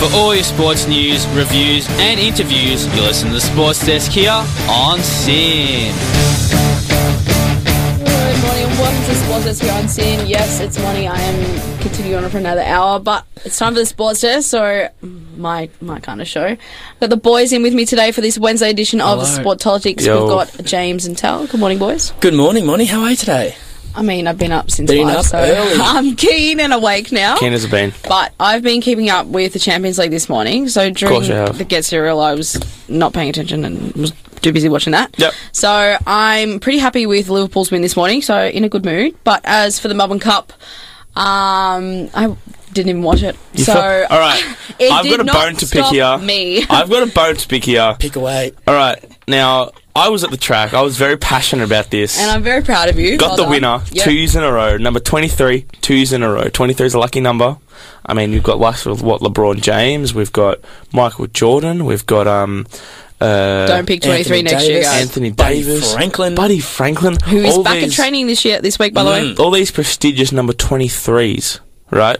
For all your sports news, reviews, and interviews, you listen to the Sports Desk here on SYN. Good morning and welcome to the Sports Desk here on SYN. Yes, it's morning. I am continuing on for another hour, but it's time for the Sports Desk, so my my kind of show. Got the boys in with me today for this Wednesday edition of Hello. Sportologics. We've got James and Tal. Good morning, boys. Good morning, Moni. How are you today? I mean, I've been up since Been five, up so early. I'm keen and awake now. Keen as a bean. But I've been keeping up with the Champions League this morning. So during course you have. the Get Serial, I was not paying attention and was too busy watching that. Yep. So I'm pretty happy with Liverpool's win this morning. So in a good mood. But as for the Melbourne Cup, um, I didn't even watch it. You so felt- all right, it I've did got a bone to pick here. Me. I've got a bone to pick here. Pick away. All right, now I was at the track. I was very passionate about this. and I'm very proud of you. got Well the done. winner Yep. two years in a row. Number twenty-three, two years in a row. Twenty-three is a lucky number. I mean, we've got likes with what LeBron James. We've got Michael Jordan. We've got um. Uh, Don't pick 23 Anthony next year, guys. Anthony Buddy Davis, Franklin. Buddy Franklin, Who is all back in training this year, this week, by the way. Mm. all these prestigious number 23s, right?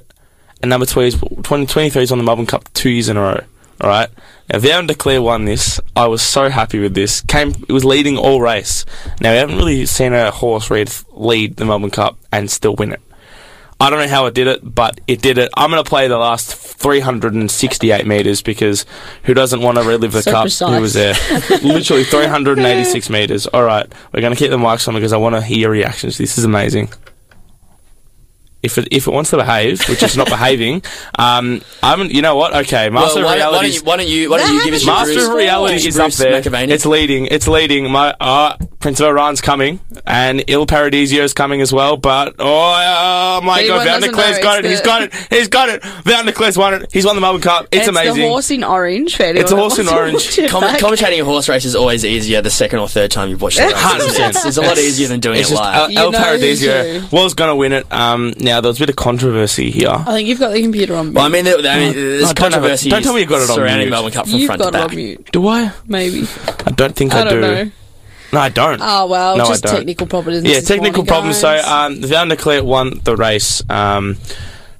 And number 20, 20, 23s on the Melbourne Cup two years in a row, alright? Now, Vow and Declare won this. I was so happy with this. Came, it was leading all race. Now, we haven't really seen a horse lead, lead the Melbourne Cup and still win it. I don't know how it did it, but it did it. I'm going to play the last 368 metres because who doesn't want to relive the So cup? precise. Who was there? Literally 386 metres. All right, we're going to keep the mics on because I want to hear your reactions. This is amazing. If it, if it wants to behave, which it's not behaving, um, I'm. You know what? Okay, Master well, why, of why, Reality. don't you, why don't you? Why don't you give us your Master Bruce, of Reality Bruce is up there. McAvaney? It's leading. It's leading. My uh, Prince of Arran's coming, and Il Paradiso is coming as well. But oh, oh my Anyone God, Van der doesn't Cleer's know, got it. it's He's the- got it. He's got it. Vow and Declare's won it. He's won the Melbourne Cup. It's, And amazing. the horse in orange. For It's a that horse in orange. Com- commentating a horse race is always easier the second or third time you've watched it. 100%. It's, it's a lot easier than doing It's it live. El, You El know Paradiso was going to win it. Um, now there was a bit of controversy here. I think you've got the computer on. well, I mute. mean, there, I mean there's no, don't controversy don't tell me you've got it on surrounding mute. Melbourne Cup from You've front got to it on mute. Do I? Maybe. I don't think I, I don't do. know. No, I don't. Oh well, No, just technical problems. Yeah, technical problems. So, guys. um, Vow and Declare won the race. Um,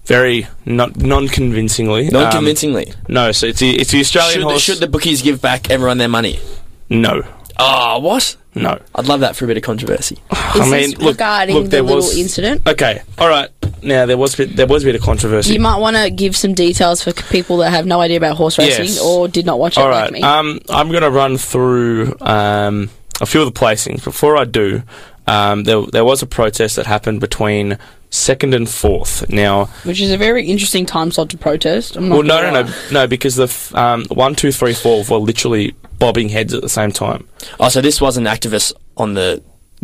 very not non-convincingly. Um, Non-convincingly. no, so it's the, it's the Australian should, the, horse. should the bookies give back everyone their money? no, Oh, what? no. I'd love that for a bit of controversy. Is I mean, this look, regarding look, the there little was incident? Okay, all right. Now there was a bit, there was a bit of controversy. You might want to give some details for people that have no idea about horse racing Yes. or did not watch it All like me. Um, I'm going to run through um, a few of the placings. Before I do, um, there, there was a protest that happened between second and fourth. Now, which is a very interesting time slot to protest. I'm not well, no, no, no, no, because the f- um, one, two, three, four were literally bobbing heads at the same time. Oh, so this wasn't activists on the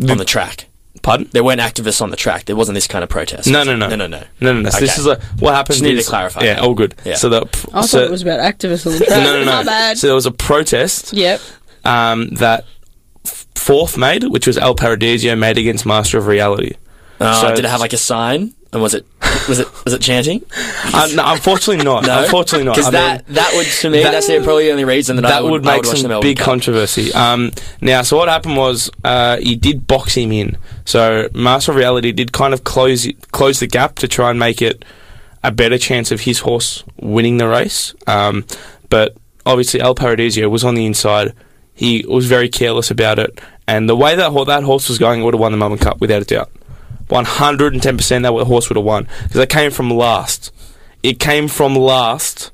on the track. Pardon? There weren't activists on the track. There wasn't this kind of protest. No, no, no, no, no, no. no, no. no. So This is a what happened. Just needed is- to clarify Yeah, that. all good. Yeah. So the I so, thought it was about activists on the track. no, no, no. My bad. So there was a protest. yep. um, that fourth made, which was El Paradiso made against Master of Reality. Oh, So- did it have like a sign? And was it was it was it chanting? Uh, no, unfortunately not. No, Unfortunately not. Because that mean, that would to me that- that's the, probably the only reason that, I that would, would I make would watch the some big controversy. Um, now, so what happened was uh, he did box him in. So Master of Reality did kind of close close the gap to try and make it a better chance of his horse winning the race. Um, but obviously, El Paradiso was on the inside. He was very careless about it, and the way that that horse was going would have won the Melbourne Cup without a doubt. One hundred and ten percent, that horse would have won because it came from last. It came from last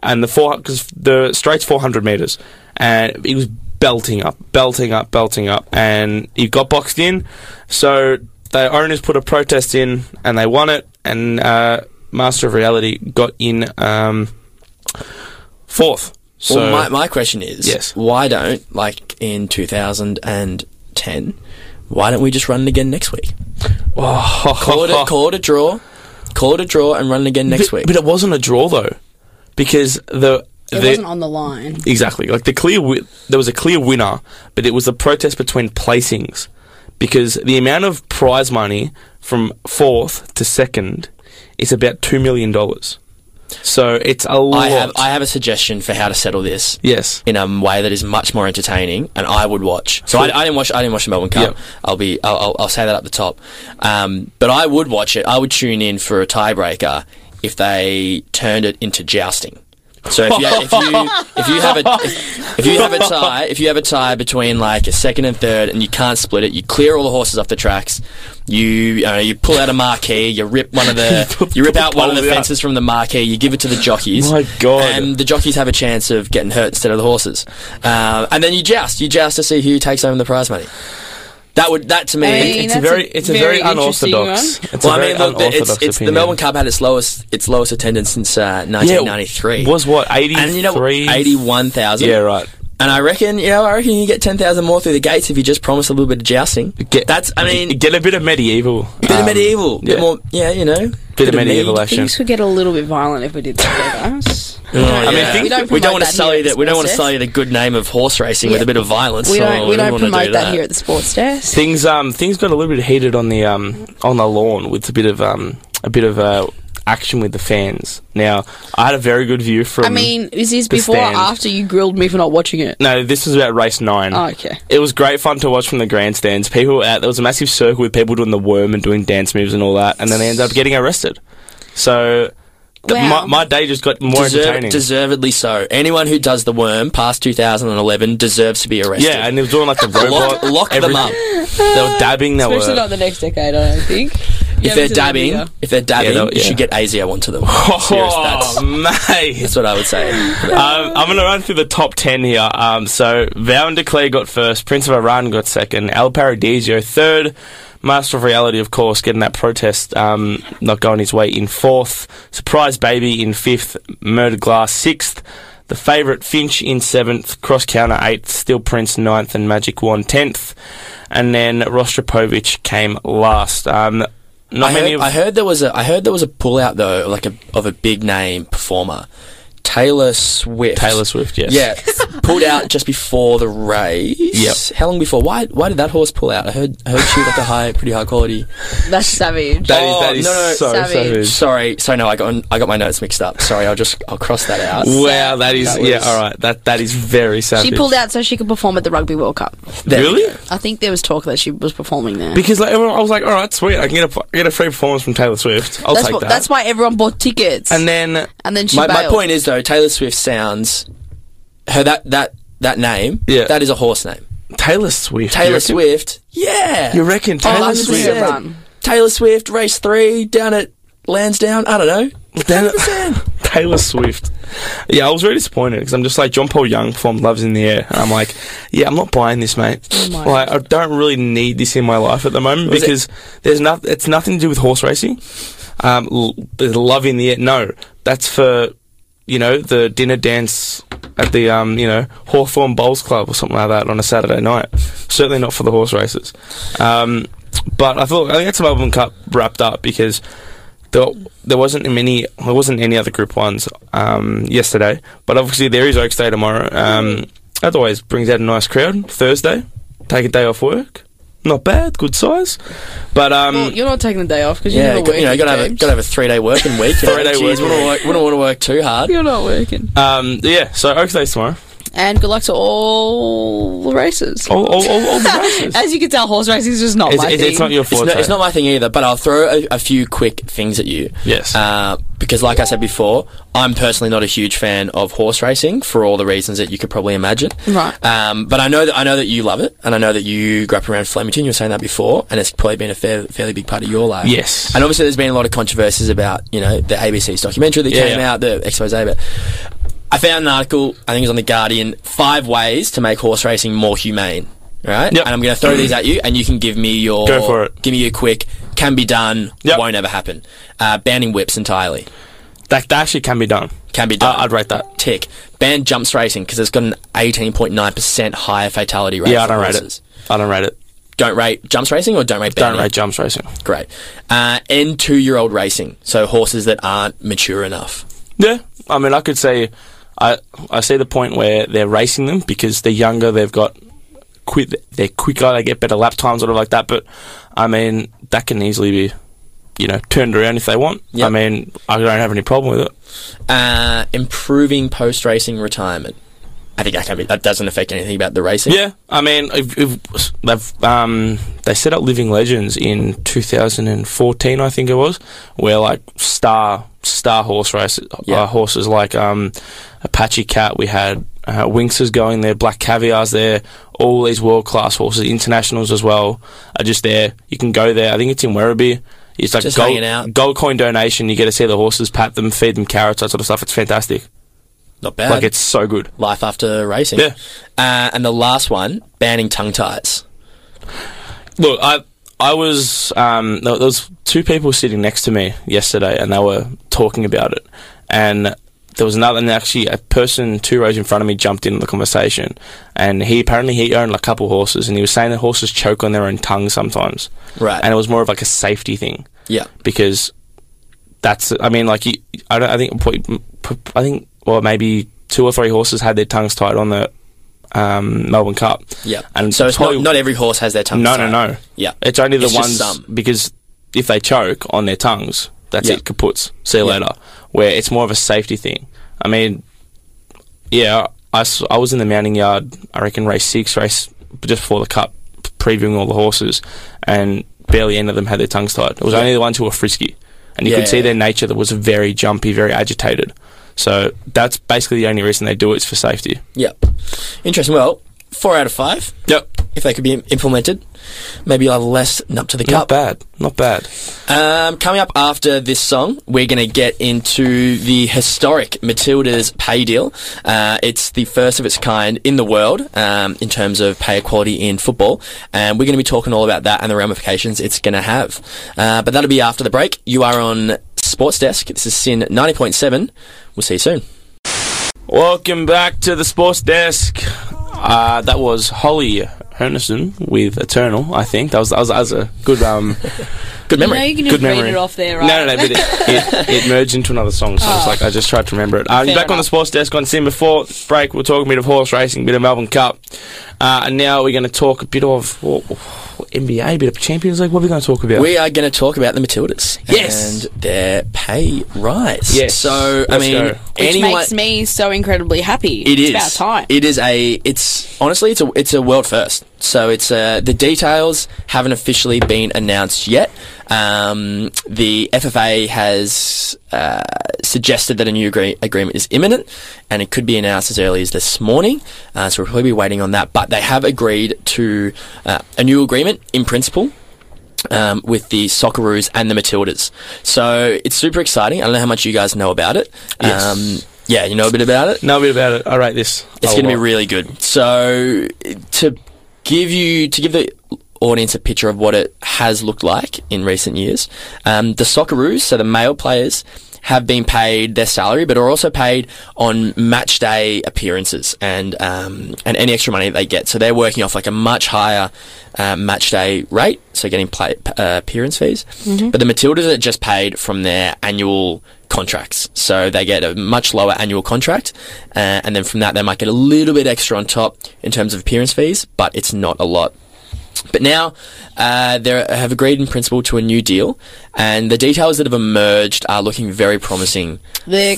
and the four because the straight's 400 meters, and he was belting up, belting up, belting up, and he got boxed in. So the owners put a protest in, and they won it, and uh, Master of Reality got in um, fourth. So well, my, my question is, Yes. why don't like in 2010, why don't we just run it again next week? Oh. Call it a, call it a draw, call it a draw, and run it again next but, week. but it wasn't a draw though, because the It the- wasn't on the line. Exactly. Like the clear, wi- there was a clear winner, but it was a protest between placings because the amount of prize money from fourth to second is about two million dollars. So it's a lot. I have I have a suggestion for how to settle this. yes. in a way that is much more entertaining, and I would watch. So I, I didn't watch. I didn't watch the Melbourne Cup. Yep. I'll be. I'll, I'll, I'll say that up the top. Um, but I would watch it. I would tune in for a tiebreaker if they turned it into jousting. So if you if you if you have a if, if you have a tie if you have a tie between like a second and third and you can't split it, you clear all the horses off the tracks. You uh, you pull out a marquee, you rip one of the you rip out one of the Pull it out. fences from the marquee, you give it to the jockeys. My God. And the jockeys have a chance of getting hurt instead of the horses. Uh, and then you joust, you joust to see who takes home the prize money. That would that to me. I mean, It's a very, it's a very very, unorthodox. It's well, a I very mean, look, it's, it's the. Melbourne Cup had its lowest its lowest attendance since uh, Yeah, 1993. was what eighty and you know, three, eighty-one thousand. Yeah, right. And I reckon, you know, I reckon you get ten thousand more through the gates if you just promise a little bit of jousting. Get, That's, I mean, get a bit of medieval, bit of um, medieval, bit yeah. more, yeah, you know, bit, of medieval mead. action. Things could get a little bit violent if we did that, guys. Oh, I mean, yeah. things- we don't we don't want to that sully here that. We don't want to Sports sully the good name of horse racing with a bit of violence. We so don't. We don't wanna promote do that. here at the sports desk. Things um things got a little bit heated on the um on the lawn with a bit of um a bit of uh, action with the fans. Now I had a very good view from. I mean, is this the before or after you grilled me for not watching it? no, this was about race nine. Oh, okay. It was great fun to watch from the grandstands. People were out. There was a massive circle with people doing the worm and doing dance moves and all that, and then they ended up getting arrested. So. th- Wow. my, my day just got more Deserve, entertaining. deservedly so. Anyone who does the worm past 2011 deserves to be arrested. yeah, and they were doing like the robot. lock, lock them up. They were dabbing. They were. Especially were. not the next decade. I don't think. If they're dabbing, if they're dabbing, they'll- you should get ASIO onto them. Serious, that's, Oh, mate. that's what I would say. um, I'm going to run through the top 10 here. Um, so, Vow and Declare got first, Prince of Arran got second, El Paradiso third, Master of Reality, of course, getting that protest um, not going his way in fourth, Surprise Baby in fifth, Mer De Glace sixth, the favourite Finche in seventh, Cross Counter eighth, Steel Prince ninth, and Magic Wand tenth, and then Rostropovich came last. Um, not I many heard, of I heard there was a I heard there was a pullout though, like a of a big name performer, Taylor Swift. Taylor Swift, yes. Yeah, pulled out just before the race. Yep. How long before? Why? Why did that horse pull out? I heard. I heard she was like a high, pretty high quality. That's savage. That is, Oh, that is no, no, so savage. savage. Sorry, sorry. No, I got I got my notes mixed up. Sorry, I'll just I'll cross that out. Wow, that is That yeah. All right, that that is very savage. she pulled out so she could perform at the Rugby World Cup. There Really? I think there was talk that she was performing there. Because like everyone, I was like, all right, sweet, I can get a get a free performance from Taylor Swift. I'll that's take what, that. that's why everyone bought tickets. and then and then she My, my point is though, Taylor Swift sounds her that that that name. Yeah. that is a horse name. Taylor Swift. you Taylor reckon? Swift. Yeah. You reckon Taylor 100%. Swift? run. Taylor Swift race three down at Lansdowne. I don't know. Then- Taylor Swift. Yeah, I was very disappointed because I'm just like John Paul Young performed "Loves in the Air," and I'm like, yeah, I'm not buying this, mate. Oh my like, I don't really need this in my life at the moment Was it- because there's not. It's nothing to do with horse racing. Um, l- the love in the air. No, that's for you know the dinner dance at the um you know Hawthorn Bowls Club or something like that on a Saturday night. Certainly not for the horse races. Um, but I thought I think that's Melbourne Cup wrapped up because there, there wasn't many there wasn't any other Group Ones um, yesterday, but obviously there is Oaks Day tomorrow. Um, that always brings out a nice crowd. Thursday, take a day off work, not bad, good size. But um, Well, you're not taking the day off because Yeah, you're not you, know, you gotta have a, gotta have a three day working week. You know, Three-day Jeez, working wouldn't, work, wouldn't want to work too hard. You're not working. um, yeah, so Oaks Day tomorrow. And good luck to all the races. All, all, all, all the races. As you can tell, horse racing is just not It's, my it's, thing. it's not your It's not, it's not my thing either, but I'll throw a, a few quick things at you. Yes. Uh, because, like I said before, I'm personally not a huge fan of horse racing for all the reasons that you could probably imagine. Right. Um, but I know that I know that you love it, and I know that you grew up around Flemington. You were saying that before, and it's probably been a fair, fairly big part of your life. Yes. And obviously, there's been a lot of controversies about you know the ABC's documentary that Yeah, came yeah. out, the expose. But I found an article. I think it was on the Guardian. Five ways to make horse racing more humane. Right. Yep. And I'm going to throw these at you, and you can give me your Go for it. Give me your quick. Can be done. Yep. Won't ever happen. Uh, banning whips entirely. that, that actually can be done. Can be done. I- I'd rate that. Tick. Ban jumps racing because it's got an 18.9% higher fatality rate. Yeah, I don't rate horses. it. I don't rate it. Don't rate jumps racing or don't rate Don't rate jumps racing. Great. Uh, end two year old racing. So horses that aren't mature enough. Yeah, I mean, I could say, I I see the point where they're racing them because they're younger, they've got quick, they're quicker, they get better lap times, sort of like that. But I mean, that can easily be, you know, turned around if they want. Yep. I mean, I don't have any problem with it. Uh, improving post racing retirement. I think that, can be, that doesn't affect anything about the racing. Yeah, I mean, if, if they've um, they set up Living Legends in 2014, I think it was, where like star star horse races, Yeah. uh, horses like um, Apache Cat. We had uh, Winxers going there, Black Caviar's there. All these world class horses, internationals as well, are just there. You can go there. I think it's in Werribee. It's like Just gold, out. gold coin donation. You get to see the horses, pat them, feed them carrots, that sort of stuff. It's fantastic. Not bad. Like it's so good. life after racing. Yeah. Uh, and the last one, banning tongue ties. Look, I I was um, there was two people sitting next to me yesterday, and they were talking about it, and there was another, and actually a person two rows in front of me jumped into the conversation, and he apparently he owned a couple horses, and he was saying that horses choke on their own tongue sometimes, Right. and it was more of like a safety thing Yeah. because that's I mean like you, I don't I think I think well maybe two or three horses had their tongues tied on the um, Melbourne Cup. Yeah. and so it's not, not every horse has their tongue no, tied. no, no. Yeah. It's only the It's ones because if they choke on their tongues, that's Yeah. it. Kaputs. See you Yeah. later. Where it's more of a safety thing. I mean, yeah, I, I was in the mounting yard. I reckon race six, race just before the cup, previewing all the horses, and barely any of them had their tongues tied. It was Yeah. only the ones who were frisky, and you Yeah, could see yeah, their nature that was very jumpy, very agitated. So that's basically the only reason they do it is for safety. Yeah. Interesting. Well, four out of five. Yep. If they could be implemented, maybe you'll have less up to the cup. Not bad. Not bad. Um, coming up after this song, we're going to get into the historic Matildas pay deal. Uh, it's the first of its kind in the world um, in terms of pay equality in football, and we're going to be talking all about that and the ramifications it's going to have. Uh, but that'll be after the break. You are on Sports Desk. This is SYN ninety point seven. We'll see you soon. Welcome back to the sports desk. Uh, that was Holly Hernerson with Eternal. I think that was that was, that was a good um Good You memory. know you can good just read it off there, right? No, no, no, but it, it, it merged into another song, so it's like I just tried to remember it. Uh, Fair back on the sports desk on SYN before break. We're talking a bit of horse racing, a bit of Melbourne Cup, uh, and now we're going to talk a bit of well, NBA, a bit of Champions League. What are we going to talk about? We are going to talk about the Matildas. Yes. And their pay rise. Yes. So, I Let's mean, go. Which anyone. makes me so incredibly happy. It is. It's about time. It is a. It's honestly, it's a. It's a world first. So it's uh, the details haven't officially been announced yet. Um, the FFA has uh, suggested that a new agree- agreement is imminent, and it could be announced as early as this morning. Uh, so we'll probably be waiting on that. But they have agreed to uh, a new agreement in principle um, with the Socceroos and the Matildas. So it's super exciting. I don't know how much you guys know about it. Yes. Um, yeah, you know a bit about it. know a bit about it. I rate this. It's going to be really good. So to give you to give the audience a picture of what it has looked like in recent years, um, the Socceroos, so the male players. Have been paid their salary, but are also paid on match day appearances and um, and any extra money that they get. So they're working off like a much higher uh, match day rate, so getting play, uh, appearance fees. But the Matildas are just paid from their annual contracts, so they get a much lower annual contract, uh, and then from that they might get a little bit extra on top in terms of appearance fees, but it's not a lot. But now uh, they have agreed in principle to a new deal, and the details that have emerged are looking very promising.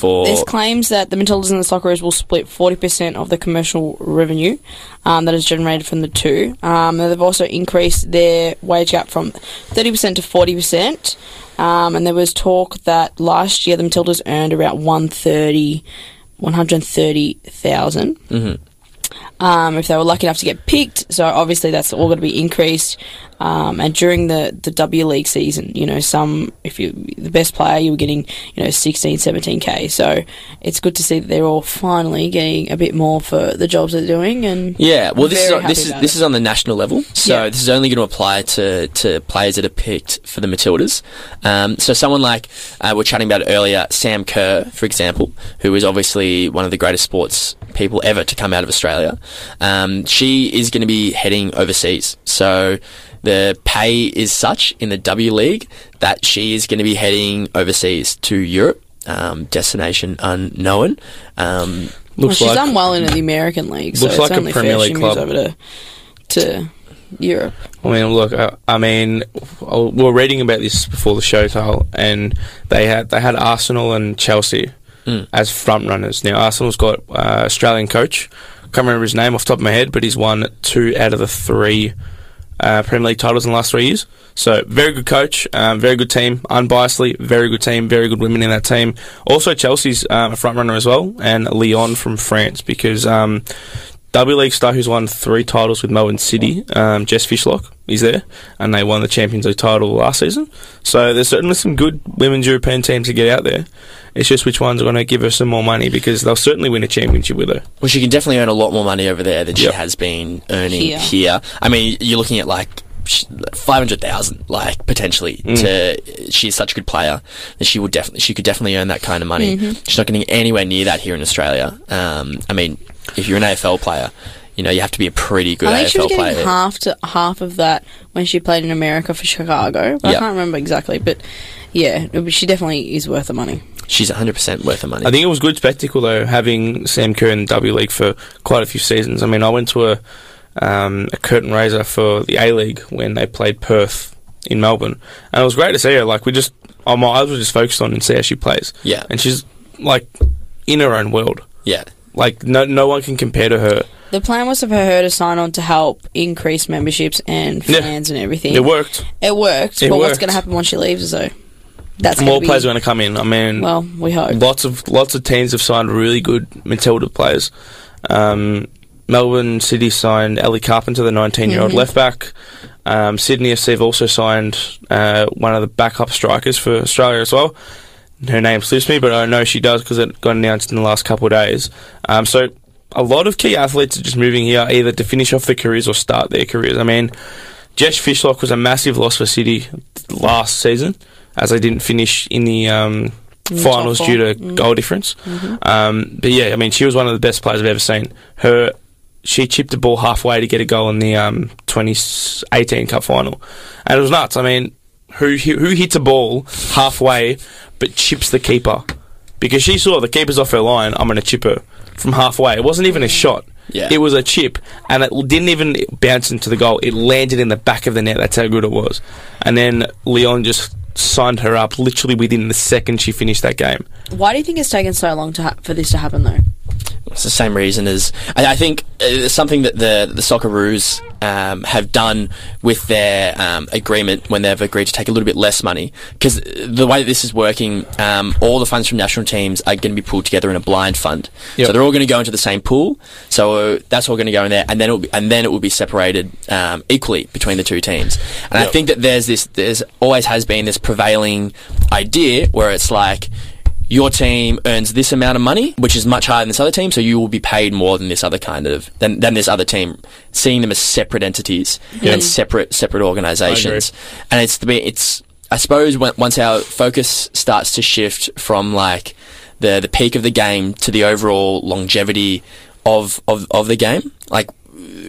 For there's claims that the Matildas and the Socceroos will split 40% of the commercial revenue um, that is generated from the two. Um, and they've also increased their wage gap from 30% to 40%. Um, and there was talk that last year the Matildas earned about 130, 130,000. Mhm. Um, if they were lucky enough to get picked, so obviously that's all going to be increased. Um, and during the, the W League season, you know, some if you the best player, you were getting you know 16, 17k. So it's good to see that they're all finally getting a bit more for the jobs they're doing. And Yeah, well, this is on, this is this it. is on the national level, so Yeah. this is only going to apply to, to players that are picked for the Matildas. Um, so someone like uh, we are chatting about earlier, Sam Kerr, for example, who is obviously one of the greatest sports people ever to come out of Australia. Um, she is going to be heading overseas, so the pay is such in the W League that she is going to be heading overseas to Europe. Um, destination unknown. Um, well, she's like done well in the American League, so Looks it's like a only Premier fair League she moves club. over to to Europe. I mean, look. Uh, I mean, we were reading about this before the show, Tal, and they had they had Arsenal and Chelsea Mm. as front runners. Now, Arsenal's got uh, Australian coach can't remember his name off the top of my head, but he's won two out of the three uh, Premier League titles in the last three years. So very good coach, um, very good team, unbiasedly, very good team, very good women in that team. Also Chelsea's um, a front runner as well, and Lyon from France because um, W League star who's won three titles with Melbourne City, um, Jess Fishlock, is there, and they won the Champions League title last season. So there's certainly some good women's European teams to get out there. It's just which ones are going to give her some more money because they'll certainly win a championship with her. Well, she can definitely earn a lot more money over there than she has been earning Here. here. I mean, you're looking at like five hundred thousand, like potentially. To she's such a good player that she would definitely she could definitely earn that kind of money. She's not getting anywhere near that here in Australia. Um, I mean, if you're an AFL player, you know you have to be a pretty good I think she was AFL getting player. half to half of that when she played in America for Chicago. But I Yeah. can't remember exactly, but yeah, but she definitely is worth the money. She's 100 percent worth the money. I think it was good spectacle though, having Sam Kerr in the W League for quite a few seasons. I mean, I went to a um, a curtain raiser for the A League when they played Perth in Melbourne, and it was great to see her. Like we just, oh, my eyes were just focused on and see how she plays. Yeah. and she's like in her own world. yeah, Like no, no one can compare to her. The plan was for her to sign on to help increase memberships and Yeah. fans and everything. It worked. It worked, It but what's worked. going to happen once she leaves, though? That's More gonna be, players are going to come in. I mean, Well, we hope. lots of lots of teams have signed really good Matilda players. Um, Melbourne City signed Ellie Carpenter, the 19 year old left back. Um, Sydney FC have also signed uh, one of the backup strikers for Australia as well. Her name slips me, but I know she does because it got announced in the last couple of days. Um, so a lot of key athletes are just moving here either to finish off their careers or start their careers. I mean, Jess Fishlock was a massive loss for City last season as they didn't finish in the um, finals due to goal difference. Um, but yeah, I mean, she was one of the best players I've ever seen. Her, she chipped the ball halfway to get a goal in the um, 2018 Cup final, and it was nuts. I mean, who who hits a ball halfway but chips the keeper? Because she saw the keeper's off her line, I'm going to chip her from halfway. It wasn't even a shot. Yeah. It was a chip, and it didn't even bounce into the goal. It landed in the back of the net. That's how good it was. And then Lyon just signed her up literally within the second she finished that game. Why do you think it's taken so long to ha- for this to happen, though? It's the same reason as I, I think uh, something that the the Socceroos um, have done with their um, agreement when they've agreed to take a little bit less money because the way that this is working, um, all the funds from national teams are going to be pulled together in a blind fund. Yep. So they're all going to go into the same pool. So uh, that's all going to go in there, and then it'll be, and then it will be separated um, equally between the two teams. And I think that there's this there's always has been this prevailing idea where it's like your team earns this amount of money, which is much higher than this other team, so you will be paid more than this other kind of than, than this other team, seeing them as separate entities and separate separate organisations. And it's the it's I suppose when, once our focus starts to shift from like the the peak of the game to the overall longevity of of, of the game, like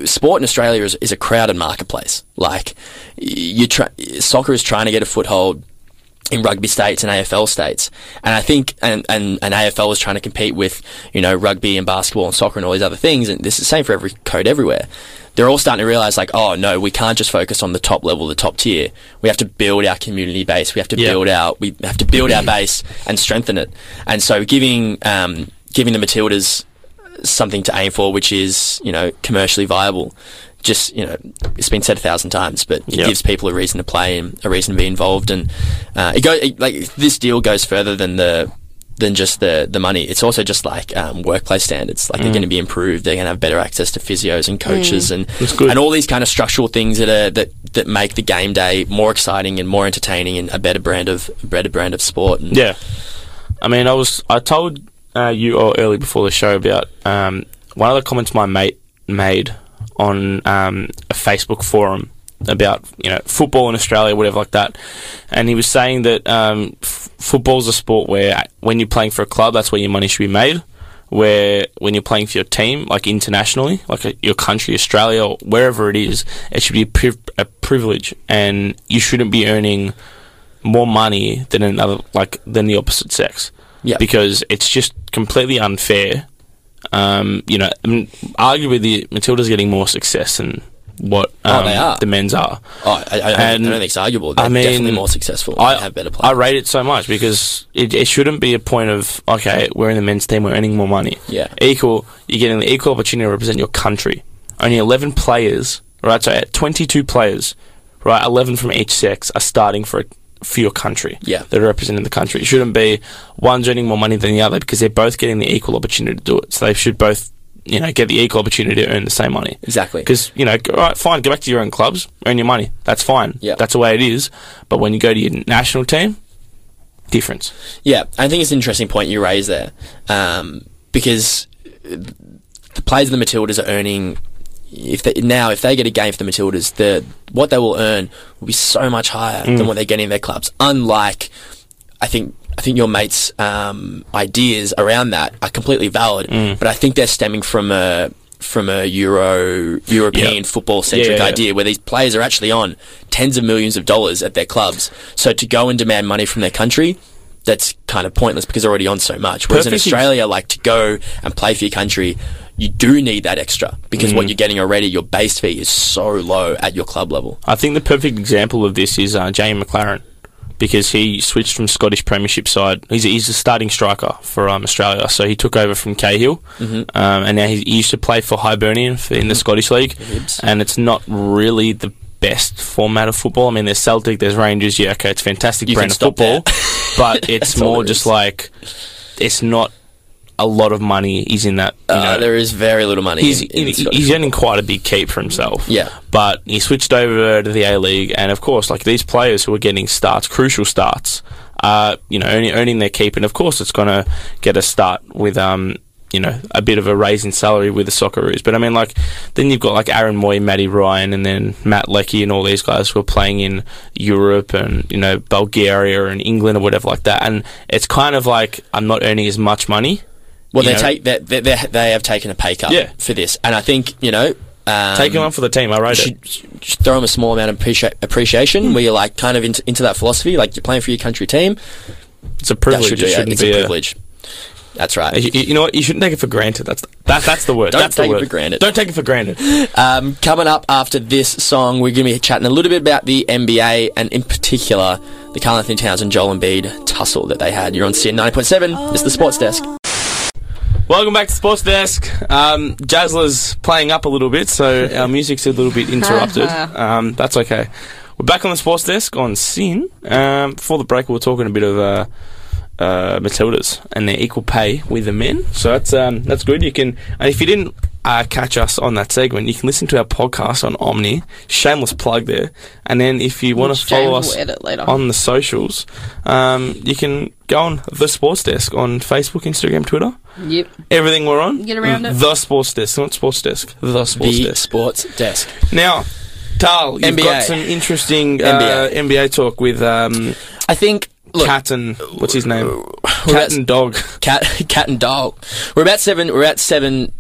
sport in Australia is, is a crowded marketplace. Like you try, soccer is trying to get a foothold in rugby states and AFL states. And I think, and, and, and AFL is trying to compete with, you know, rugby and basketball and soccer and all these other things. And this is the same for every code everywhere. They're all starting to realize like, oh no, we can't just focus on the top level, the top tier. We have to build our community base. We have to Yeah. build our, we have to build our base and strengthen it. And so giving, um, giving the Matildas something to aim for, which is, you know, commercially viable. Just, you know, it's been said a thousand times, but it Yep. gives people a reason to play and a reason to be involved. And uh, it goes it, like this deal goes further than the than just the the money. It's also just like um, workplace standards. Like they're going to be improved. They're going to have better access to physios and coaches and and all these kind of structural things that are that that make the game day more exciting and more entertaining and a better brand of better brand of sport. And Yeah, I mean, I was I told uh, you all early before the show about um, one of the comments my mate made on um, a Facebook forum about you know football in Australia, whatever like that, and he was saying that um, f- football's a sport where when you're playing for a club, that's where your money should be made. Where when you're playing for your team, like internationally, like uh, your country, Australia, or wherever it is, it should be a, priv- a privilege, and you shouldn't be earning more money than another like than the opposite sex. Yeah. Because it's just completely unfair. Um, you know, I mean, arguably the Matilda's getting more success than what Oh, um, they are. the men's are. Oh, I, I, And, I don't think it's arguable. They're I mean, definitely more successful. I have better players. I rate it so much because it, it shouldn't be a point of okay, we're in the men's team, we're earning more money. Yeah. equal. You're getting the equal opportunity to represent your country. Only 11 players, right? So 22 players, right? 11 from each sex are starting for for your country. Yeah. that are representing the country. It shouldn't be one's earning more money than the other because they're both getting the equal opportunity to do it. So they should both. You know, get the equal opportunity to earn the same money. Exactly. Because you know, all right, fine, go back to your own clubs, earn your money. That's fine. Yeah. that's the way it is. But when you go to your national team, difference. Yeah, I think it's an interesting point you raise there, um, because the players of the Matildas are earning. If they, now, if they get a game for the Matildas, the what they will earn will be so much higher than what they're getting in their clubs. Unlike, I think, I think your mates' um, ideas around that are completely valid, but I think they're stemming from a from a Euro European Yeah. football centric Yeah, yeah, yeah. idea where these players are actually on tens of millions of dollars at their clubs. So to go and demand money from their country, that's kind of pointless because they're already on so much. Whereas in Perfect ex- Australia, like to go and play for your country, you do need that extra because Mm. what you're getting already, your base fee is so low at your club level. I think the perfect example of this is uh, Jamie Maclaren because he switched from Scottish Premiership side. He's a, he's a starting striker for um, Australia, so he took over from Cahill, um, and now he, he used to play for Hibernian for, in the Scottish League, and it's not really the best format of football. I mean, there's Celtic, there's Rangers. Yeah, okay, it's fantastic You brand of football, but it's more just like it's not a lot of money is in that. You Uh, know, there is very little money. he's in, in he's earning quite a big keep for himself. Yeah. but he switched over to the A League, and of course, like these players who are getting starts, crucial starts, uh, you know, earning, earning their keep, and of course, it's going to get a start with um. You know, a bit of a raise in salary with the Socceroos. But I mean, like, then you've got like Aaron Mooy, Matty Ryan, and then Matt Leckie and all these guys who are playing in Europe and, you know, Bulgaria and England or whatever like that. And it's kind of like, I'm not earning as much money. Well, they know. take they, they, they they have taken a pay cut Yeah. for this, and I think you know. Um, Taking one for the team, I rate should, it. should throw them a small amount of appreci- appreciation Hmm. where you're like kind of into, into that philosophy, like you're playing for your country team. It's a privilege. should it shouldn't It's be a privilege. That's right. You, you know what? You shouldn't take it for granted. That's the, that, that's the word. Don't that's take the it word. for granted. Don't take it for granted. Um, coming up after this song, we're going to be chatting a little bit about the NBA and, in particular, the Karl-Anthony Towns and Joel Embiid tussle that they had. You're on SYN 90.7. It's the Sports Desk. Welcome back to Sports Desk. Um, Jazzler's playing up a little bit, so our music's a little bit interrupted. um, that's okay. We're back on the Sports Desk on SYN. Um, before the break, we were talking a bit of uh, uh, Matildas and their equal pay with the men. So that's um, that's good. You can, and if you didn't uh, catch us on that segment, you can listen to our podcast on Omny. Shameless plug there. And then if you want to follow us later. on the socials, um, you can go on the Sports Desk on Facebook, Instagram, Twitter. Yep. Everything we're on. Get around it. The Sports Desk, not Sports Desk. The Sports The Desk. Sports Desk. Now, Tal, you've NBA. got some interesting uh, NBA. NBA talk with um, I think. Look, Cat and what's his name? Cat about- and Dog. cat, cat and dog. We're about seven. We're at seven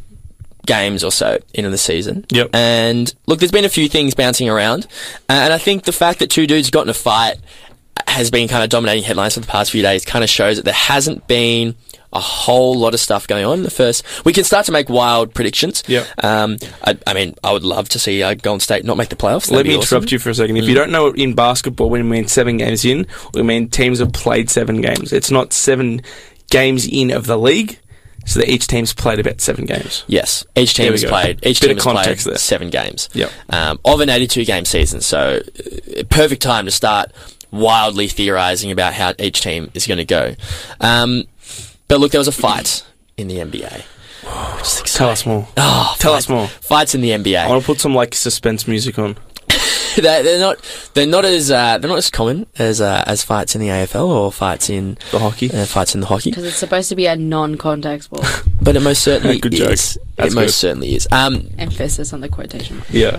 games or so into the season. Yep. And look, there's been a few things bouncing around, uh, and I think the fact that two dudes got in a fight has been kind of dominating headlines for the past few days. Kind of shows that there hasn't been a whole lot of stuff going on in the first. We can start to make wild predictions. Yep. Um, I, I mean, I would love to see uh, Golden State not make the playoffs. Let That'd me be awesome. interrupt you for a second. If you don't know, in basketball, when we mean seven games in, we mean teams have played seven games. It's not seven games in of the league, so that each team's played about seven games. Yes, each team has go. played. Each Bit team has played there. seven games. Yep. Um, of an 82 game season, so uh, perfect time to start wildly theorising about how each team is going to go. Um, but look, there was a fight in the NBA. Which is. Tell us more. Oh, Tell fights- us more. Fights in the NBA. I want to put some like suspense music on. they're, they're not. They're not as. Uh, they're not as common as uh, as fights in the AFL or fights in The hockey. uh, fights in the hockey. Because it's supposed to be a non-contact sport. But it most certainly Good joke. is. That's it most good. certainly is. Um, Emphasis on the quotation. Yeah.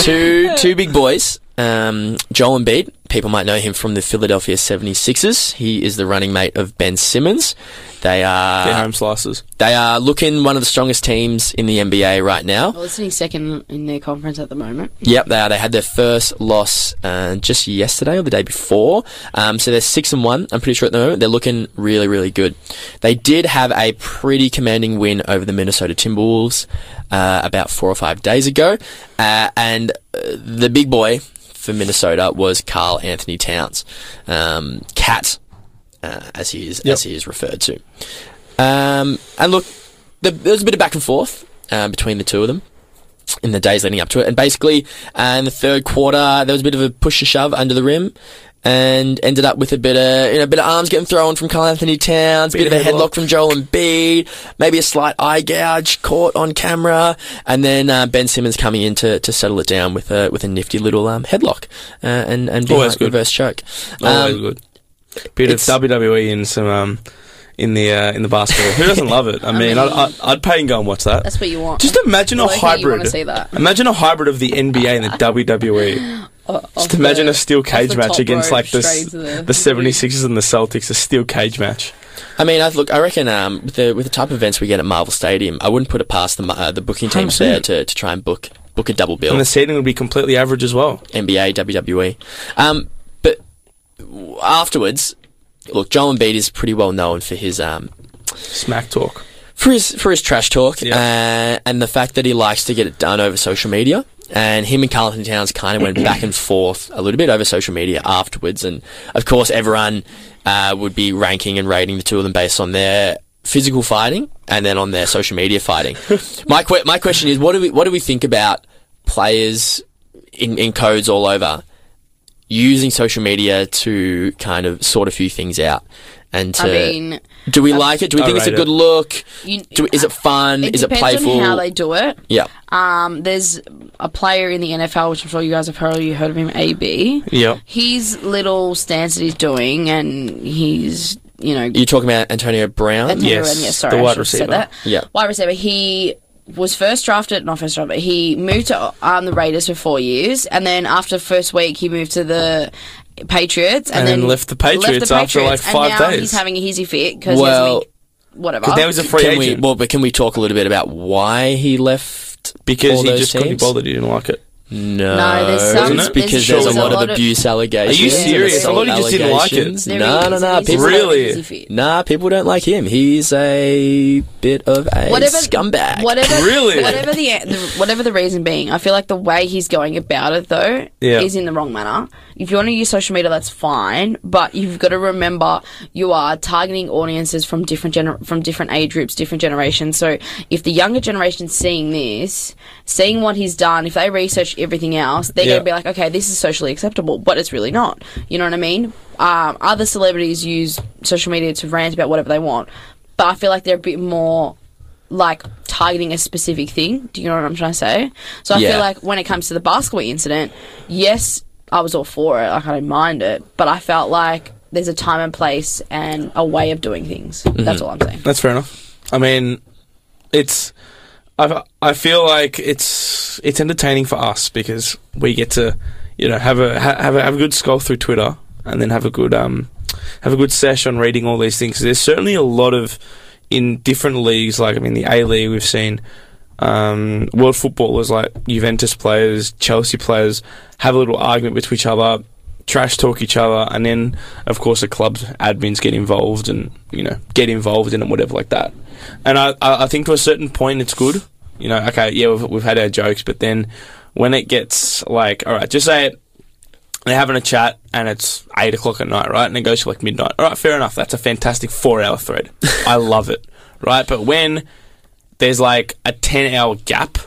two two big boys, um, Joel Embiid, people might know him from the Philadelphia 76ers. He is the running mate of Ben Simmons. They are They're home slices. they are looking one of the strongest teams in the NBA right now. Well, they're sitting second in their conference at the moment. Yep, they are. They had their first loss uh, just yesterday or the day before. Um, so they're six and one. I'm pretty sure at the moment they're looking really, really good. They did have a pretty commanding win over the Minnesota Timberwolves uh, about four or five days ago, uh, and uh, the big boy for Minnesota was Karl-Anthony Towns, um, Cat, uh, as he is Yep. as he is referred to. Um, and look, the, there was a bit of back and forth uh, between the two of them in the days leading up to it. And basically, uh, in the third quarter, there was a bit of a push and shove under the rim. And ended up with a bit of, you know, a bit of arms getting thrown from Karl-Anthony Towns, a bit, Bit of a headlock headlock. from Joel Embiid, maybe a slight eye gouge caught on camera, and then uh, Ben Simmons coming in to, to settle it down with a with a nifty little um, headlock uh, and and Always behind- good. reverse choke. Always Um, good. Bit of WWE and some um, in the uh, in the basketball. Who doesn't love it? I, mean, mean- I'd, I'd, I'd pay and go and watch that. That's what you want. Just imagine a I think you want to hybrid. see that. Imagine a hybrid of the NBA and the WWE. Off Just imagine the- a steel cage match against like the, straight s- into the, the 76ers and the Celtics, a steel cage match. I mean, I look. I reckon um, with the with the type of events we get at Marvel Stadium, I wouldn't put it past the uh, the booking teams 100%. there to, to try and book book a double bill. And the seating would be completely average as well. NBA, WWE. Um, but afterwards, look, Joel Embiid is pretty well known for his um, Smack talk. for his for his trash talk Yeah. uh, and the fact that he likes to get it done over social media. And him and Carlton Towns kind of went back and forth a little bit over social media afterwards. And of course, everyone uh, would be ranking and rating the two of them based on their physical fighting and then on their social media fighting. my que- my question is, what do we what do we think about players in, in codes all over using social media to kind of sort a few things out? And to, I mean, do we like it? Do we think it's a good look? you, Do, is it fun? it is it depends playful? on how they do it. yeah. Um, there's a player in the NFL, which I'm sure you guys have heard. You heard of him, AB. Yep. His little stance that he's doing, and he's you know You're talking about Antonio Brown? Antonio Yes, Brown, yeah, sorry, the I wide should have said receiver. that. Yeah. wide receiver. He was first drafted, not first drafted. He moved to um, the Raiders for four years, and then after first week, he moved to the Patriots, and, And then left the Patriots after, like, and five now days. He's having a hizzy fit because Well, whatever. Because now he's a free Can we, agent. well, but can we talk a little bit about why he left? because all he those just couldn't be bothered. He didn't like it. No, No, there's some- it's there's- because there's there's, a a lot, lot of of- abuse allegations. Are you serious? and I thought he just didn't like it. allegations. There No, no, no. People, Really? hizzy nah, people don't like him. He's a bit of a whatever scumbag. Whatever, Really? whatever the, the whatever the reason being, I feel like the way he's going about it though Yeah. is in the wrong manner. If you want to use social media, that's fine, but you've got to remember you are targeting audiences from different gener- from different age groups, different generations. So if the younger generation's seeing this, seeing what he's done, if they research everything else, they're Yeah. going to be like, okay, this is socially acceptable, but it's really not. You know what I mean? Um, other celebrities use social media to rant about whatever they want, but I feel like they're a bit more like targeting a specific thing. Do you know what I'm trying to say? So I Yeah. feel like when it comes to the basketball incident, yes, I was all for it. Like I don't mind it, but I felt like there's a time and place and a way of doing things. That's all I'm saying. That's fair enough. I mean, it's. I I feel like it's it's entertaining for us because we get to, you know, have a ha- have a have a good scroll through Twitter and then have a good um have a good sesh on reading all these things. There's certainly a lot of in different leagues. Like I mean, the A League we've seen. Um, world footballers like Juventus players, Chelsea players have a little argument with each other, trash talk each other, and then of course the club's admins get involved and you know get involved in it, whatever like that. And I, I I think to a certain point it's good. You know, okay, yeah, we've, we've had our jokes, but then when it gets like, all right, just say it. They're having a chat and it's eight o'clock at night, right? And it goes to like midnight. All right, fair enough. That's a fantastic four-hour thread. I love it, right? But when there's like a ten-hour gap,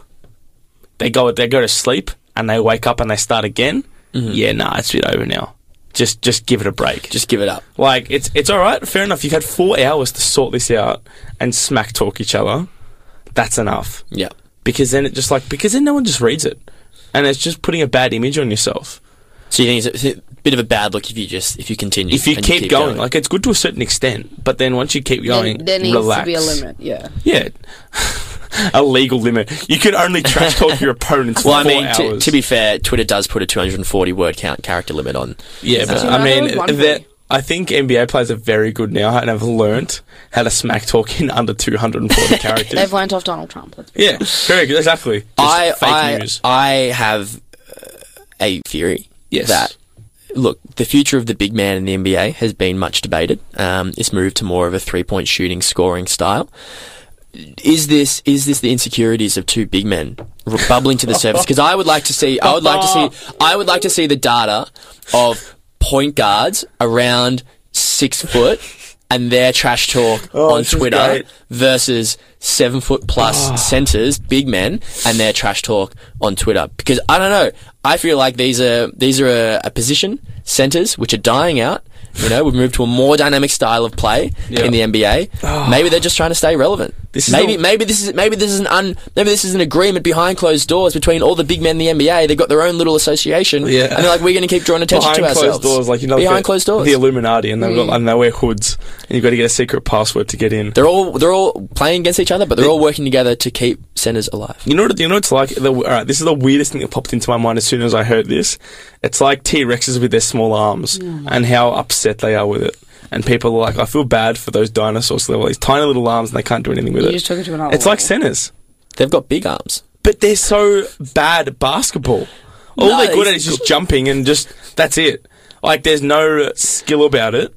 they go they go to sleep and they wake up and they start again. Mm-hmm. Yeah, nah, it's a bit over now. Just just give it a break. Just give it up. Like it's it's all right, fair enough. You've had four hours to sort this out and smack talk each other. That's enough Yeah. because then it just like because then no one just reads it, and it's just putting a bad image on yourself. So you think it's a, it's a bit of a bad look if you just if you continue If you and keep, going, like it's good to a certain extent, but then once you keep going, There, there needs relax. to be a limit. Yeah. Yeah, a legal limit. You can only trash talk your opponents Well, for I mean, to, hours. to be fair, Twitter does put a 240 word count character limit on. yeah, but I mean, there was one that thing. I think NBA players are very good now and have learnt how to smack talk in under 240 characters. They've learnt off Donald Trump. Let's be yeah, very good. Exactly. Just I, fake I, news. I have uh, a theory Yes. that look, the future of the big man in the NBA has been much debated. Um, it's moved to more of a three point shooting scoring style. Is this is this the insecurities of two big men bubbling to the surface? Because I would like to see I would like to see I would like to see the data of point guards around six foot and their trash talk Oh, on Twitter versus seven foot plus centers, big men, and their trash talk on Twitter. Because I don't know, I feel like these are these are a, a position centers which are dying out. You know, we've moved to a more dynamic style of play Yeah. in the NBA. Oh. Maybe they're just trying to stay relevant. This is maybe the- maybe this is maybe this is an un, maybe this is an agreement behind closed doors between all the big men in the NBA. They've got their own little association, Yeah. and they're like, we're going to keep drawing attention behind to closed ourselves. doors, like you know, behind the, closed doors. the Illuminati, and they've got mm. and they wear hoods, and you've got to get a secret password to get in. they're all they're all playing against each other, but they're all working together to keep centers alive. You know what? You know what it's like. The, all right, this is the weirdest thing that popped into my mind as soon as I heard this. It's like T Rexes with their small arms mm. and how upset they are with it. And people are like, I feel bad for those dinosaurs. They've got these tiny little arms and they can't do anything with You it. just took it to another It's like level. centers, They've got big arms. but they're so bad at basketball. All No, they're good at he's is just jumping and just that's it. Like there's no skill about it.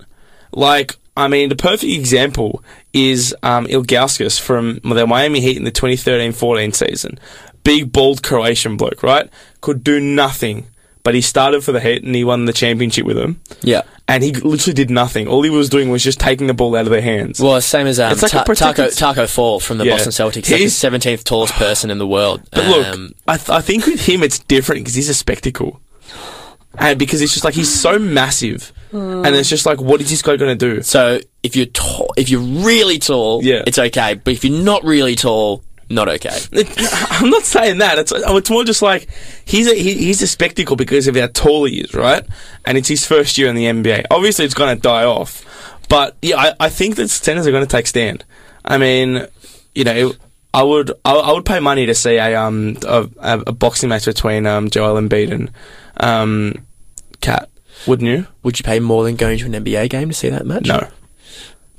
Like I mean, the perfect example is um, Ilgauskas from the Miami Heat in the 2013-14 season. Big, bald Croatian bloke, right? Could do nothing, but he started for the Heat and he won the championship with them. Yeah. And he literally did nothing. All he was doing was just taking the ball out of their hands. Well, same as um, It's like a Ta- Tacko Tacko Fall from the Yeah. Boston Celtics. He's the seventeenth tallest person in the world. But look, Um, I, th- I think with him it's different because he's a spectacle. And because it's just like he's so massive, and it's just like, what is this guy going to do? so if you're tall, if you're really tall, Yeah. it's okay. But if you're not really tall, not okay. I'm not saying that. It's it's more just like he's a he, he's a spectacle because of how tall he is, right? And it's his first year in the NBA. Obviously, it's going to die off, but yeah, I, I think that centers are going to take stand. I mean, you know, I would I, I would pay money to see a um a, a, a boxing match between um Joel Embiid and um KAT. Wouldn't you? Would you pay more than going to an NBA game to see that match? No,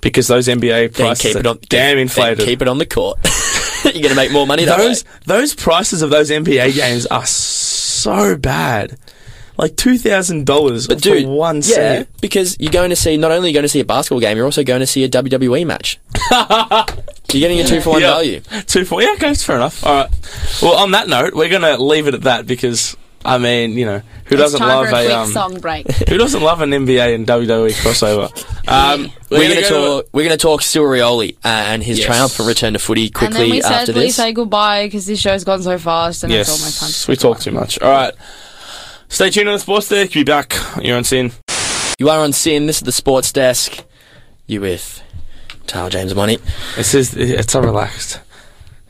because those NBA Then prices keep it are on. damn inflated. Keep it on the court. you're going to make more money those those prices of those NBA games are so bad. Like two thousand dollars for dude, one yeah, set. because you're going to see not only are you going to see a basketball game, you're also going to see a WWE match. you're getting a two for one Yeah. value. Two for yeah, okay, fair enough. All right. Well, on that note, we're gonna leave it at that because I mean, you know, who It's doesn't time love for a a quick um, song break. who doesn't love an NBA and WWE crossover? Um, We're, going to talk. We're going to talk Cyril Rioli uh, and his Yes. triumphant return to footy quickly and then quickly we said, after please this. say goodbye because this show's gone so fast and it's almost time to Yes, say we talk too much. All right. Stay tuned on the sports desk. Be back. You're on SYN. You are on SYN. This is the Sports Desk. You with Tyler James Moni. It's just, it's so relaxed.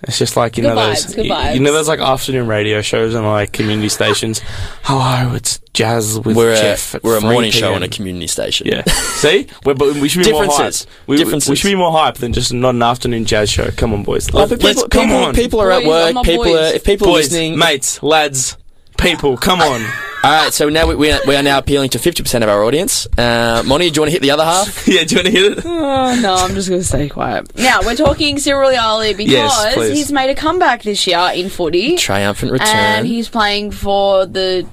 It's just like you Good know vibes, those good you, vibes. you know those like afternoon radio shows on like community stations. Hello, it's Jazz with We're Jeff. a we're a 3 morning show on a community station. Yeah. See, we're, but we should be more hype. We, we- Differences. we should be more hype than just not an afternoon jazz show. Come on, boys. Oh, let's, people, come people, on, people are at work. People boys. are if people are listening. mates, lads, people. Come on. All right, so now we, we, are, we are now appealing to 50% of our audience. Uh, Monty, do you want to hit the other half? yeah, do you want to hit it? Oh, no, I'm just going to stay quiet. Now, we're talking Cyril Rioli because Yes, he's made a comeback this year in footy. Triumphant return. And he's playing for the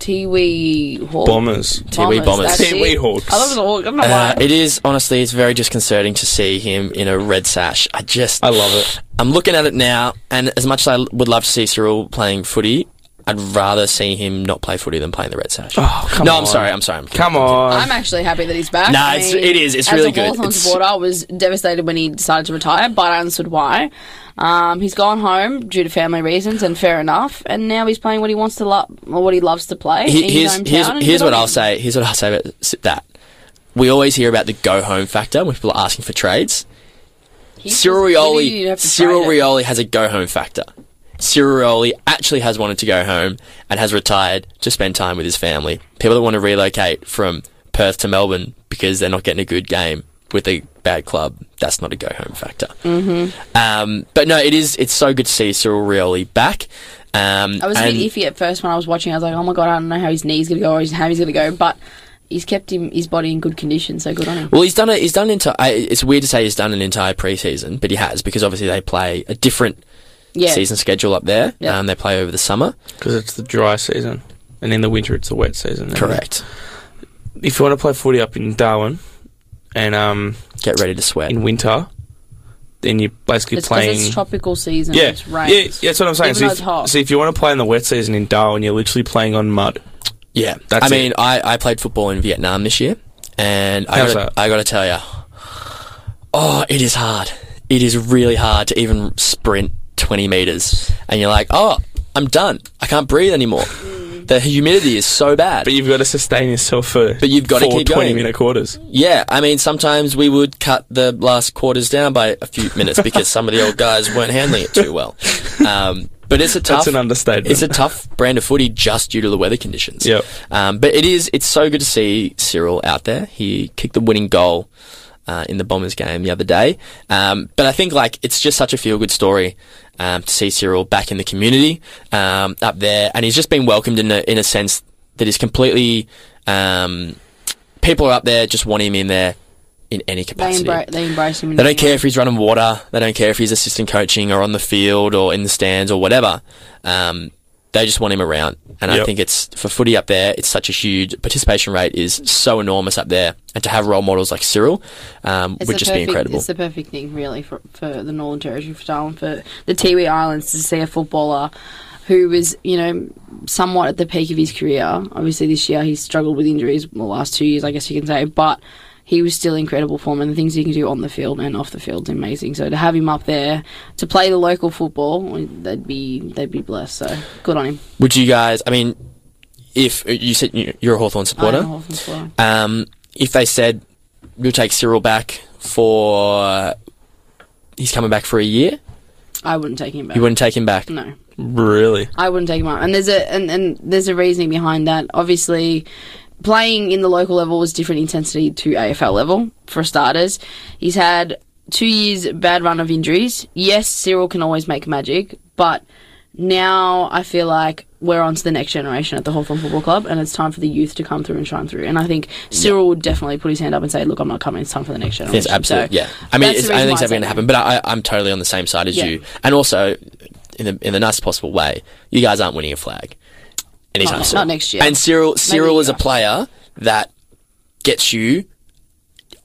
Tiwi Hawks. Bombers. Tiwi Bombers. that's Tiwi. Hawks. I love the Hawks. I don't know Uh, it is honestly, it's very disconcerting to see him in a red sash. I just, I love it. I'm looking at it now, and as much as I would love to see Cyril playing footy, I'd rather see him not play footy than playing the red sash. Oh, come no, on. I'm sorry. I'm sorry. I'm Come on. I'm actually happy that he's back. Nah, I it's- mean, it is. It's as really a good. Hawthorn It's- supporter, I was devastated when he decided to retire, but I understood why. Um, he's gone home due to family reasons, and fair enough. And now he's playing what he wants to love, or what he loves to play. He- in his here's hometown, here's, here's what I'll say. Here's what I'll say about that. We always hear about the go home factor when people are asking for trades. He Cyril Rioli, you'd have to Cyril. Rioli has a go home factor. Cyril Rioli actually has wanted to go home and has retired to spend time with his family. People that want to relocate from Perth to Melbourne because they're not getting a good game with a bad club, that's not a go home factor. Mm-hmm. Um, but no, it is. It's so good to see Cyril Rioli back. Um, I was a bit iffy at first when I was watching. I was like, oh my god, I don't know how his knee's gonna go or his ham's gonna go, but he's kept him his body in good condition, so good on him. Well, he's done a, he's done an entire. It's weird to say he's done an entire preseason, but he has because obviously they play a different Yeah, season schedule up there. Yeah. Um, they play over the summer. because it's the dry season, and in the winter it's the wet season. And Correct. If you want to play footy up in Darwin, and um, Get ready to sweat. in winter, then you're basically it's because playing. it's tropical season. yeah, it's rain. yeah, yeah, that's what I'm saying. Even So if, it's hot. so if you want to play in the wet season in Darwin, you're literally playing on mud. Yeah, That's I it. mean, I, I played football in Vietnam this year, and I How's gotta. I got to tell you, oh, it is hard. It is really hard to even sprint twenty meters, and you're like, oh, I'm done. I can't breathe anymore. The humidity is so bad. But you've got to sustain yourself for. But you've gotta four keep 20 going. minute quarters. Yeah, I mean, sometimes we would cut the last quarters down by a few minutes because some of the old guys weren't handling it too well. Um, but it's a tough. That's an understatement. It's a tough brand of footy just due to the weather conditions. Yep. Um, but it is. It's so good to see Cyril out there. He kicked the winning goal. Uh, in the Bombers game the other day, um, but I think like it's just such a feel good story um, to see Cyril back in the community um, up there, and he's just been welcomed in a in a sense that is completely um, people are up there just want him in there in any They, capacity. embra- they embrace him. in They don't care way. if he's running water. They don't care if he's assistant coaching or on the field or in the stands or whatever. Um, they just want him around, and I think it's for footy up there. It's such a huge participation rate is so enormous up there, and to have role models like Cyril um, It's would the just perfect, be incredible. It's the perfect thing, really, for, for the Northern Territory, for Darwin, for the Tiwi Islands to see a footballer who was, you know, somewhat at the peak of his career. Obviously, this year he's struggled with injuries, the last two years, I guess you can say, but he was still incredible form, and the things he can do on the field and off the field is amazing. So to have him up there to play the local football, they'd be they'd be blessed. So good on him. Would you guys? I mean, if you said you- you're a Hawthorn supporter, a Hawthorn supporter. um, if they said we'll take Cyril back for he's coming back for a year, I wouldn't take him back. you wouldn't take him back. No. Really? I wouldn't take him out. And there's a and, and there's a reasoning behind that. Obviously, playing in the local level was different intensity to AFL level for starters. He's had two years bad run of injuries. Yes, Cyril can always make magic, but now I feel like we're on to the next generation at the Hawthorn Football Club, and it's time for the youth to come through and shine through. And I think Cyril would definitely put his hand up and say, "Look, I'm not coming. It's time for the next generation." Yes, absolutely. So yeah, I mean, I don't think it's ever going to happen, but I, I'm totally on the same side as Yeah. you. And also, in the in the nicest possible way, you guys aren't winning a flag anytime Not- soon. not next year. And Cyril, Cyril the is a year. player that gets you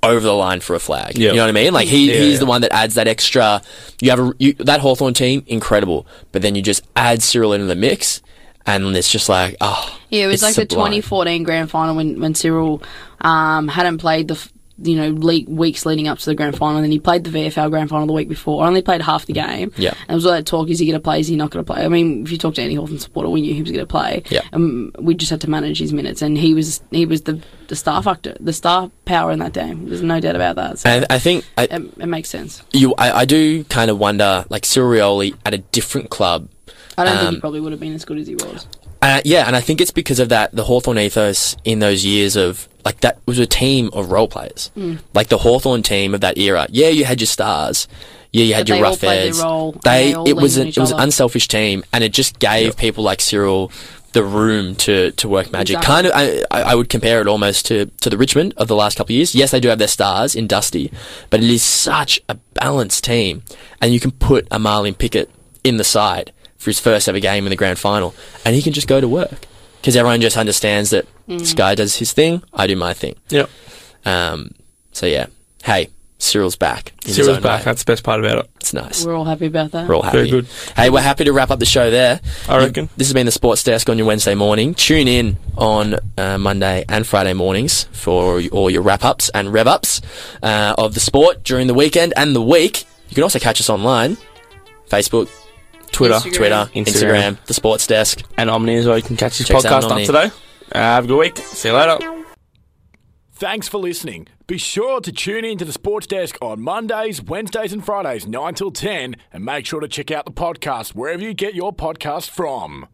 over the line for a flag. Yep. You know what I mean? Like he, Yeah, he's yeah. the one that adds that extra. You have a, you, that Hawthorn team, incredible, but then you just add Cyril into the mix, and it's just like, oh, Yeah, it was it's like the 2014 grand final when when Cyril um, hadn't played the f- you know le- weeks leading up to the grand final, and then he played the VFL grand final the week before. I only played half the game. Yeah. and it was all that talk: is he going to play? Is he not going to play? I mean, if you talk to any Hawthorn supporter, we knew he was going to play. Yeah. um, we just had to manage his minutes, and he was he was the the star factor, the star power in that game. There's no doubt about that. So And I think I, it, it makes sense. you, I, I do kind of wonder, like Cyril at a different club I don't think he Um, probably would have been as good as he was. Uh, yeah, and I think it's because of that the Hawthorn ethos in those years of like that was a team of role players. Mm. Like the Hawthorn team of that era. Yeah, you had your stars. Yeah, you had But your they all played their Rougheads. role, and They, they it was an it was an unselfish team, and it just gave people like Cyril the room to, to work magic. Exactly. Kind of, I, I I would compare it almost to, to the Richmond of the last couple of years. Yes, they do have their stars in Dusty, but it is such a balanced team, and you can put a Marlion Pickett in the side for his first ever game in the grand final, and he can just go to work because everyone just understands that Mm. this guy does his thing, I do my thing. Yep. Um, so yeah, hey, Cyril's back. Cyril's back. way. That's the best part about it. It's nice. We're all happy about that. We're all happy. Very good. Hey, we're happy to wrap up the show there. I reckon. This has been the Sports Desk on your Wednesday morning. Tune in on uh, Monday and Friday mornings for all your wrap ups and rev ups uh, of the sport during the weekend and the week. You can also catch us online Facebook, Twitter, Instagram. Twitter, Instagram, Instagram. the Sports Desk. and Omny as well. You can catch this Check podcast on up today. Uh, have a good week. See you later. Thanks for listening. Be sure to tune in to the Sports Desk on Mondays, Wednesdays, and Fridays, 9 till 10, and make sure to check out the podcast wherever you get your podcast from.